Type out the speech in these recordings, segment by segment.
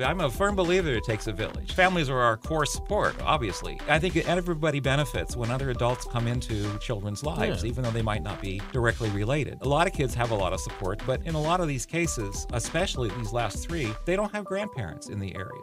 I'm a firm believer it takes a village. Families are our core support, obviously. I think everybody benefits when other adults come into children's lives, Yeah. even though they might not be directly related. A lot of kids have a lot of support, but in a lot of these cases, especially these last three, they don't have grandparents in the area.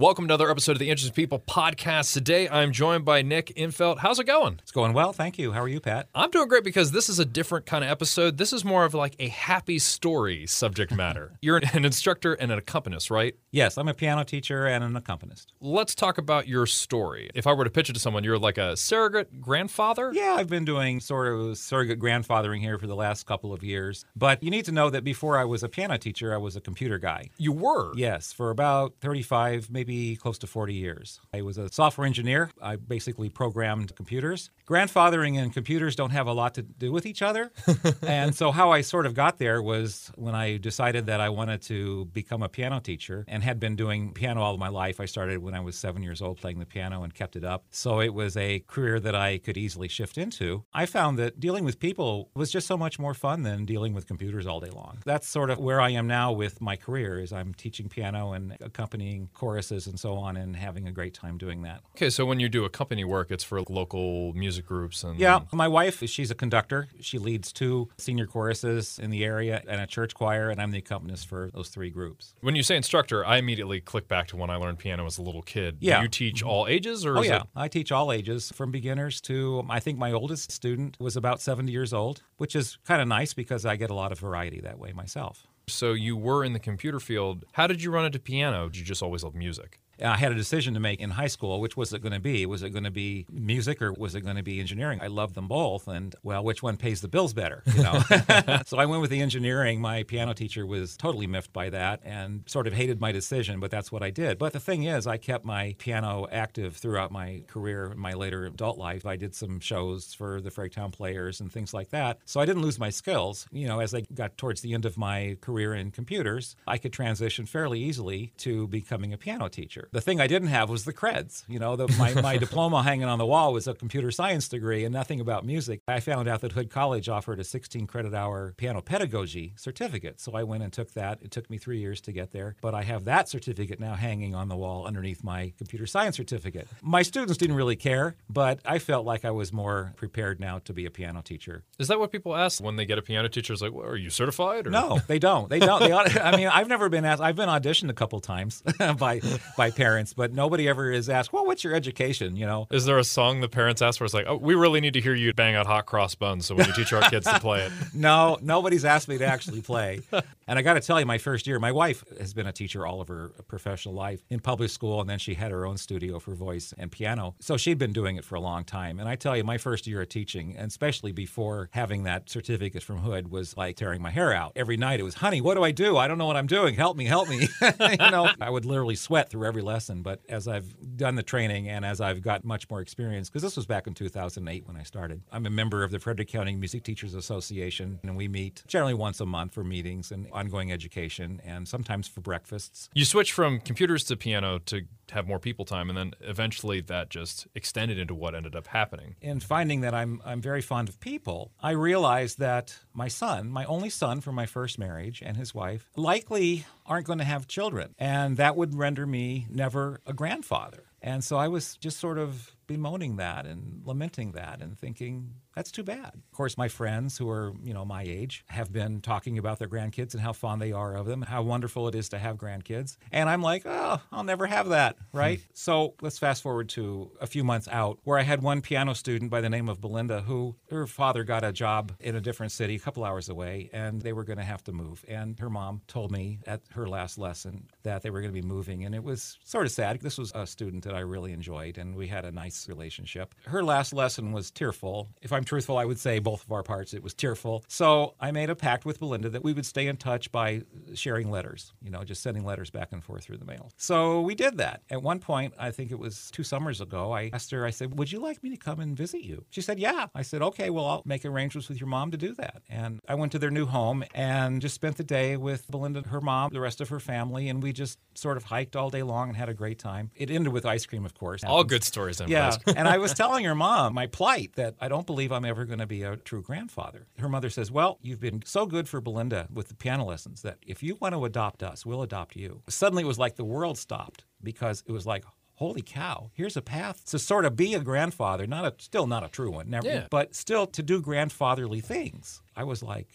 Welcome to another episode of the Interesting People podcast. Today I'm joined by Nick Infelt. How's it going? It's going well, thank you. How are you, Pat? I'm doing great because this is a different kind of episode. This is more of like a happy story subject matter. You're an instructor and an accompanist, right? Yes, I'm a piano teacher and an accompanist. Let's talk about your story. If I were to pitch it to someone, you're like a surrogate grandfather? Yeah, I've been doing sort of surrogate grandfathering here for the last couple of years. But you need to know that before I was a piano teacher, I was a computer guy. You were? Yes, for about 35, maybe close to 40 years. I was a software engineer. I basically programmed computers. Grandfathering and computers don't have a lot to do with each other. and so, how I sort of got there was when I decided that I wanted to become a piano teacher and had been doing piano all of my life. I started when I was seven years old playing the piano and kept it up. So, it was a career that I could easily shift into. I found that dealing with people was just so much more fun than dealing with computers all day long. That's sort of where I am now with my career is I'm teaching piano and accompanying choruses and so on and having a great time doing that. Okay, so when you do a company work, it's for local music groups and Yeah, my wife, she's a conductor. She leads two senior choruses in the area and a church choir, and I'm the accompanist for those three groups. When you say instructor, I immediately click back to when I learned piano as a little kid. Yeah. Do you teach all ages or Oh, is yeah. it I teach all ages from beginners to, I think my oldest student was about 70 years old, which is kind of nice because I get a lot of variety that way myself. So you were in the computer field. How did you run into piano? Did you just always love music? I had a decision to make in high school. Which was it going to be? Was it going to be music or was it going to be engineering? I loved them both, and well, which one pays the bills better? You know. so I went with the engineering. My piano teacher was totally miffed by that and sort of hated my decision, but that's what I did. But the thing is, I kept my piano active throughout my career, my later adult life. I did some shows for the Fredericktowne Players and things like that. So I didn't lose my skills. You know, as I got towards the end of my career in computers, I could transition fairly easily to becoming a piano teacher. The thing I didn't have was the creds. You know, the, my, my diploma hanging on the wall was a computer science degree and nothing about music. I found out that Hood College offered a 16 credit hour piano pedagogy certificate. So I went and took that. It took me three years to get there, but I have that certificate now hanging on the wall underneath my computer science certificate. My students didn't really care, but I felt like I was more prepared now to be a piano teacher. Is that what people ask when they get a piano teacher? Is like, well, are you certified? Or? No, they don't. They don't. They I mean, I've never been asked. I've been auditioned a couple times by by parents, but nobody ever is asked. Well, what's your education? You know. Is there a song the parents ask for? It's like, oh, we really need to hear you bang out hot cross buns. So when you teach our kids to play it, No, nobody's asked me to actually play. And I got to tell you, my first year, my wife has been a teacher all of her professional life in public school, and then she had her own studio for voice and piano. So she'd been doing it for a long time. And I tell you, my first year of teaching, and especially before having that certificate from Hood, was like tearing my hair out. Every night it was, honey, what do I do? I don't know what I'm doing. Help me, help me. you know, I would literally sweat through every lesson. But as I've done the training and as I've got much more experience, because this was back in 2008 when I started, I'm a member of the Frederick County Music Teachers Association, and we meet generally once a month for meetings and ongoing education, and sometimes for breakfasts. you switch from computers to piano to have more people time, and then eventually that just extended into what ended up happening. In finding that I'm I'm very fond of people, I realized that my son, my only son from my first marriage, and his wife likely aren't going to have children, and that would render me never a grandfather. And so I was just sort of bemoaning that and lamenting that and thinking that's too bad. Of course, my friends who are, you know, my age have been talking about their grandkids and how fond they are of them, and how wonderful it is to have grandkids. And I'm like, oh, I'll never have that, hmm. right? so let's fast forward to a few months out where I had one piano student by the name of Belinda who her father got a job in a different city a couple hours away and they were going to have to move. And her mom told me at her last lesson that they were going to be moving. And it was sort of sad. This was a student that I really enjoyed and we had a nice relationship. Her last lesson was tearful. If I'm truthful, I would say both of our parts, it was tearful. So I made a pact with Belinda that we would stay in touch by sharing letters, you know, just sending letters back and forth through the mail. So we did that. At one point, I think it was two summers ago, I asked her, I said, Would you like me to come and visit you? She said, Yeah. I said, Okay, well, I'll make arrangements with your mom to do that. And I went to their new home and just spent the day with Belinda, her mom, the rest of her family, and we just sort of hiked all day long and had a great time. It ended with ice cream, of course. All good stories. Yeah, and I was telling her mom my plight that I don't believe I'm ever going to be a true grandfather. Her mother says, Well, you've been so good for Belinda with the piano lessons that if you want to adopt us, we'll adopt you. Suddenly it was like the world stopped because it was like, Holy cow, here's a path to sort of be a grandfather, not a still not a true one, never Yeah. but still to do grandfatherly things. I was like,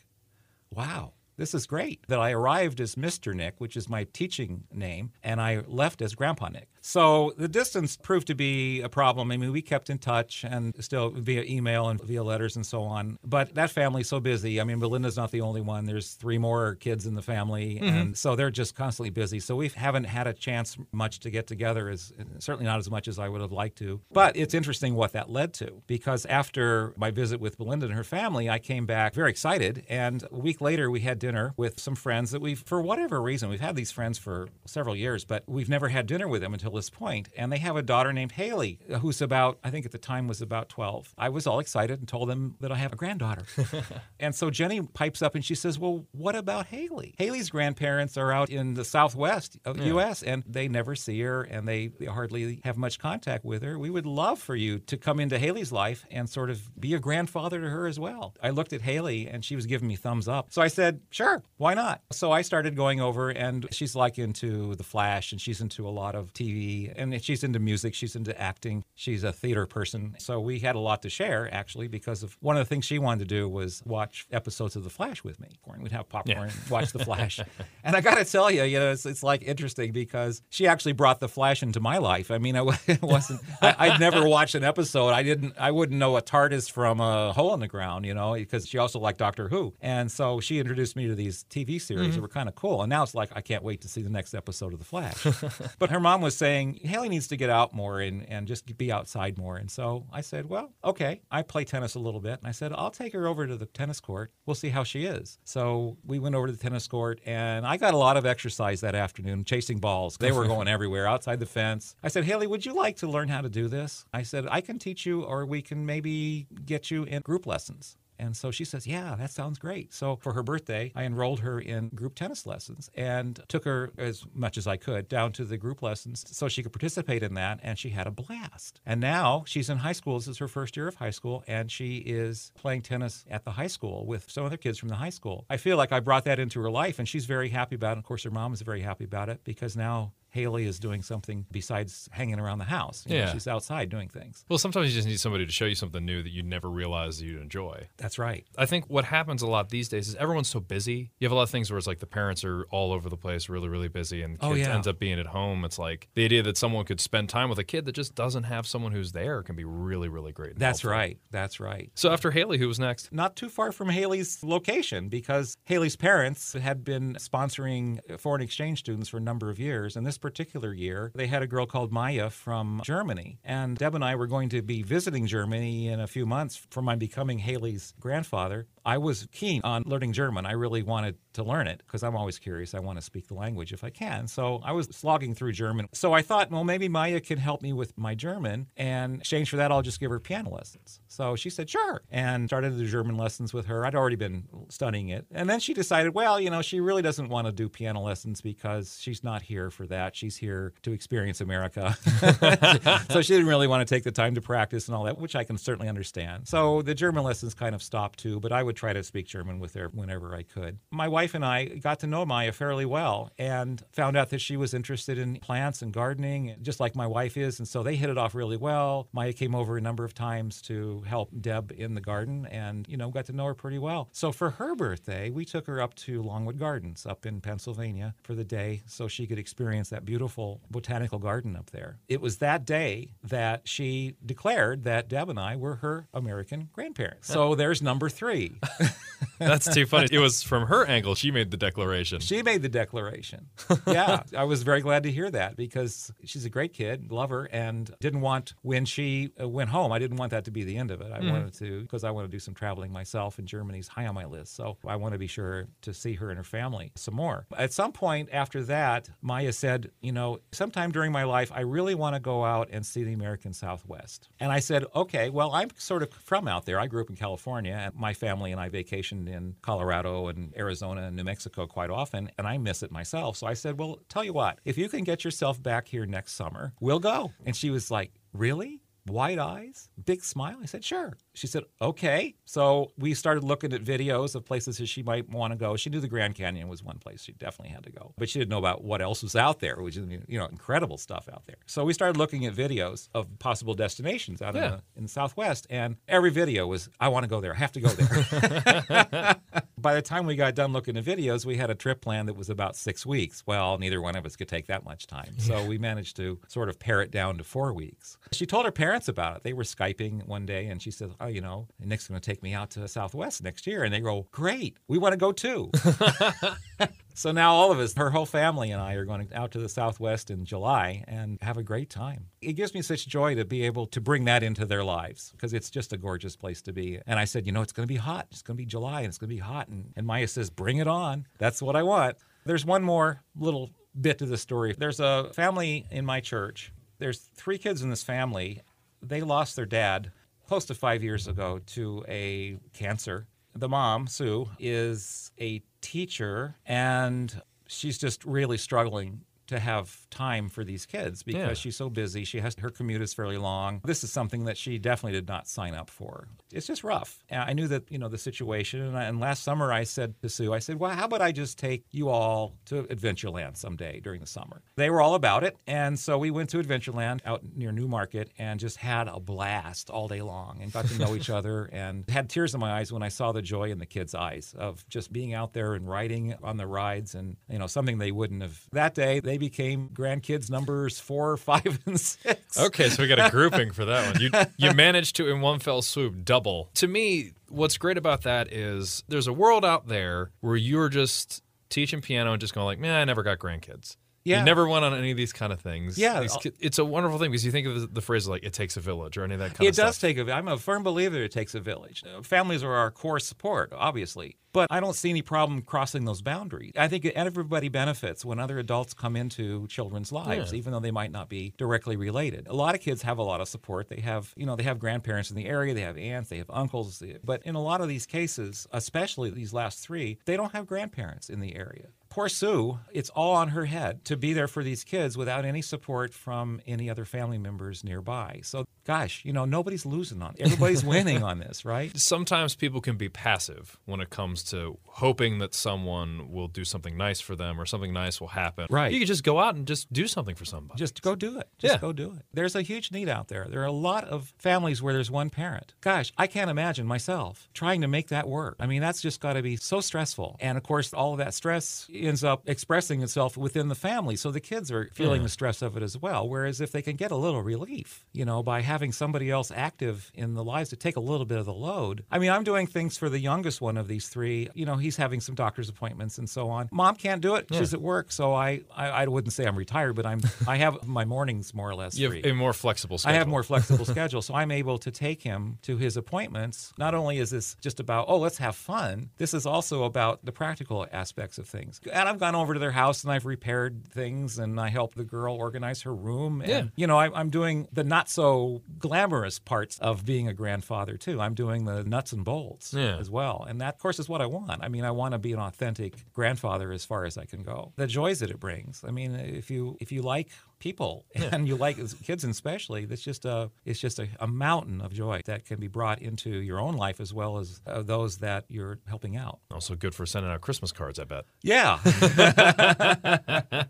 wow, this is great that I arrived as Mr. Nick, which is my teaching name, and I left as Grandpa Nick. So the distance proved to be a problem. I mean, we kept in touch and still via email and via letters and so on. But that family's so busy. I mean, Belinda's not the only one. There's three more kids in the family, mm-hmm. and so they're just constantly busy. So we haven't had a chance much to get together, as certainly not as much as I would have liked to. But it's interesting what that led to because after my visit with Belinda and her family, I came back very excited, and a week later we had dinner with some friends that we've, for whatever reason, we've had these friends for several years, but we've never had dinner with them until this. And they have a daughter named Haley, who's about, I think at the time was about 12. I was all excited and told them that I have a granddaughter. and so Jenny pipes up and she says, Well, what about Haley? Haley's grandparents are out in the southwest of the U.S. and they never see her and they, they hardly have much contact with her. We would love for you to come into Haley's life and sort of be a grandfather to her as well. I looked at Haley and she was giving me thumbs up. So I said, Sure, why not? So I started going over and she's like into The Flash and she's into a lot of TV and she's into music, she's into acting, she's a theater person. So we had a lot to share actually because of one of the things she wanted to do was watch episodes of The Flash with me. We'd have popcorn, watch The Flash. and I got to tell you, you know, it's, it's like interesting because she actually brought The Flash into my life. I mean, I it wasn't, I, I'd never watched an episode. I didn't, I wouldn't know a TARDIS from a hole in the ground, you know, because she also liked Doctor Who. And so she introduced me to these TV series that mm-hmm. were kind of cool. And now it's like, I can't wait to see the next episode of The Flash. but her mom was saying, Haley needs to get out more and, and just be outside more. And so I said, well, okay. I play tennis a little bit. And I said, I'll take her over to the tennis court. We'll see how she is. So we went over to the tennis court and I got a lot of exercise that afternoon chasing balls. They were going everywhere outside the fence. I said, Haley, would you like to learn how to do this? I said, I can teach you or we can maybe get you in group lessons. And so she says, Yeah, that sounds great. So for her birthday, I enrolled her in group tennis lessons and took her as much as I could down to the group lessons so she could participate in that. And she had a blast. And now she's in high school. This is her first year of high school. And she is playing tennis at the high school with some other kids from the high school. I feel like I brought that into her life and she's very happy about it. Of course, her mom is very happy about it because now Haley is doing something besides hanging around the house. You know, Yeah. she's outside doing things. Well, sometimes you just need somebody to show you something new that you never realized you'd enjoy. That's right. I think what happens a lot these days is everyone's so busy. You have a lot of things where it's like the parents are all over the place, really, really busy, and oh, kids Oh, yeah. ends up being at home. It's like the idea that someone could spend time with a kid that just doesn't have someone who's there can be really, really great. That's helpful. right. That's right. So after Haley, who was next? not too far from Haley's location because Haley's parents had been sponsoring foreign exchange students for a number of years. And this particular year, they had a girl called Maya from Germany. And Deb and I were going to be visiting Germany in a few months for my becoming Haley's grandfather. I was keen on learning German. I really wanted to learn it because I'm always curious. I want to speak the language if I can. So I was slogging through German. So I thought, well, maybe Maya can help me with my German. And in exchange for that, I'll just give her piano lessons. So she said, sure. And started the German lessons with her. I'd already been studying it. And then she decided, well, you know, she really doesn't want to do piano lessons because she's not here for that. She's here to experience America. so she didn't really want to take the time to practice and all that, which I can certainly understand. So the German lessons kind of stopped too, but I would try to speak German with her whenever I could. My wife and I got to know Maya fairly well and found out that she was interested in plants and gardening, just like my wife is. And so they hit it off really well. Maya came over a number of times to help Deb in the garden and, you know, got to know her pretty well. So for her birthday, we took her up to Longwood Gardens up in Pennsylvania for the day so she could experience that beautiful botanical garden up there. It was that day that she declared that Deb and I were her American grandparents. So there's number three. That's too funny. It was from her angle she made the declaration. She made the declaration. Yeah, I was very glad to hear that because she's a great kid, love her, and didn't want when she uh, went home. I didn't want that to be the end of it. I wanted to because I want to do some traveling myself, and Germany's high on my list. So I want to be sure to see her and her family some more. At some point after that, Maya said, "You know, sometime during my life, I really want to go out and see the American Southwest." And I said, "Okay, well, I'm sort of from out there. I grew up in California, and my family and I vacationed in Colorado and Arizona and New Mexico quite often, and I miss it myself. So I said, Well, tell you what, if you can get yourself back here next summer, we'll go. And she was like, Really? Wide eyes, big smile. I said, sure. She said, okay. So we started looking at videos of places that she might want to go. She knew the Grand Canyon was one place she definitely had to go, but she didn't know about what else was out there, which is, you know, incredible stuff out there. So we started looking at videos of possible destinations out Yeah. in, the, in the Southwest. And every video was, I want to go there. I have to go there. By the time we got done looking at videos, we had a trip plan that was about six weeks. Well, neither one of us could take that much time. So we managed to sort of pare it down to four weeks. She told her parents about it. They were Skyping one day and she said, Oh, you know, Nick's going to take me out to Southwest next year. And they go, Great. We want to go too. So now all of us, her whole family and I are going out to the Southwest in July and have a great time. It gives me such joy to be able to bring that into their lives because it's just a gorgeous place to be. And I said, you know, it's going to be hot. It's going to be July and it's going to be hot. And, and Maya says, bring it on. That's what I want. There's one more little bit to the story. There's a family in my church. There's three kids in this family. They lost their dad close to five years ago to a cancer. The mom, Sue, is a teacher and she's just really struggling to have time for these kids because Yeah. she's so busy. She has her commute is fairly long. This is something that she definitely did not sign up for. It's just rough. I knew that you know the situation, and, I, and last summer I said to Sue, I said, "Well, how about I just take you all to Adventureland someday during the summer?" They were all about it, and so we went to Adventureland out near Newmarket and just had a blast all day long and got to know each other and had tears in my eyes when I saw the joy in the kids' eyes of just being out there and riding on the rides and you know something they wouldn't have. That day they became grandkids numbers four, five, and six. Okay, so we got a grouping for that one. You you managed to in one fell swoop double. To me, what's great about that is there's a world out there where you're just teaching piano and just going like, man, I never got grandkids. Yeah. You never went on any of these kind of things. Yeah. These it's a wonderful thing because you think of the, phrase like "it takes a village" or any of that kind It of stuff. It does take a. I'm a firm believer it takes a village. Families are our core support, obviously, but I don't see any problem crossing those boundaries. I think everybody benefits when other adults come into children's lives, Yeah. even though they might not be directly related. A lot of kids have a lot of support. They have, you know, they have grandparents in the area, they have aunts, they have uncles, but in a lot of these cases, especially these last three, they don't have grandparents in the area. Poor Sue, it's all on her head to be there for these kids without any support from any other family members nearby. So, gosh, you know, nobody's losing on Everybody's winning on this, right? Sometimes people can be passive when it comes to hoping that someone will do something nice for them or something nice will happen. Right. You could just go out and just do something for somebody. Just go do it. Just Yeah. go do it. There's a huge need out there. There are a lot of families where there's one parent. Gosh, I can't imagine myself trying to make that work. I mean, that's just got to be so stressful. And of course, all of that stress ends up expressing itself within the family. So the kids are feeling Yeah. the stress of it as well. Whereas if they can get a little relief, you know, by having somebody else active in the lives to take a little bit of the load. I mean, I'm doing things for the youngest one of these three. You know, he's having some doctor's appointments and so on. Mom can't do it. She's at work. So I, I, I wouldn't say I'm retired, but I'm, I have my mornings more or less you free. have a more flexible schedule. I have more flexible schedule, so I'm able to take him to his appointments. Not only is this just about, oh, let's have fun, this is also about the practical aspects of things. And I've gone over to their house and I've repaired things and I help the girl organize her room. And, Yeah. you know, I, I'm doing the not so glamorous parts of being a grandfather, too. I'm doing the nuts and bolts Yeah. as well. And that, of course, is what I want. I mean, I want to be an authentic grandfather as far as I can go. The joys that it brings. I mean, if you if you like people and you like kids especially, it's just a it's just a, a mountain of joy that can be brought into your own life as well as uh, those that you're helping out. Also good for sending out Christmas cards, I bet. Yeah,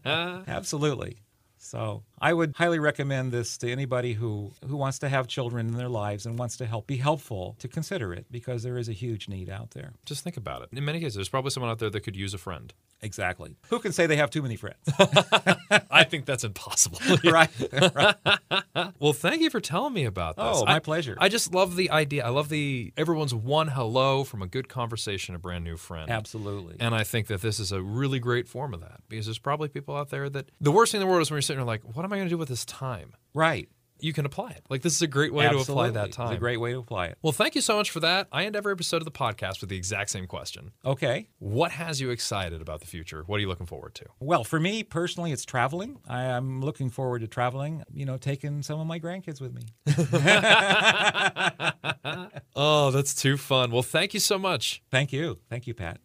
absolutely. So I would highly recommend this to anybody who, who wants to have children in their lives and wants to help be helpful to consider it because there is a huge need out there. Just think about it. In many cases, there's probably someone out there that could use a friend. Exactly. Who can say they have too many friends? I think that's impossible. right. right. well, thank you for telling me about this. Oh, my I- pleasure. I just love the idea. I love the everyone's one hello from a good conversation, a brand new friend. Absolutely. And I think that this is a really great form of that because there's probably people out there that the worst thing in the world is when you're sitting there like, what am I going to do with this time? right. You can apply it. Like, this is a great way to apply that It's time. a great way to apply it. well, thank you so much for that. I end every episode of the podcast with the exact same question. Okay. What has you excited about the future? What are you looking forward to? Well, for me personally, it's traveling. I am looking forward to traveling, you know, taking some of my grandkids with me. Oh, that's too fun. Well, thank you so much. Thank you. Thank you, Pat.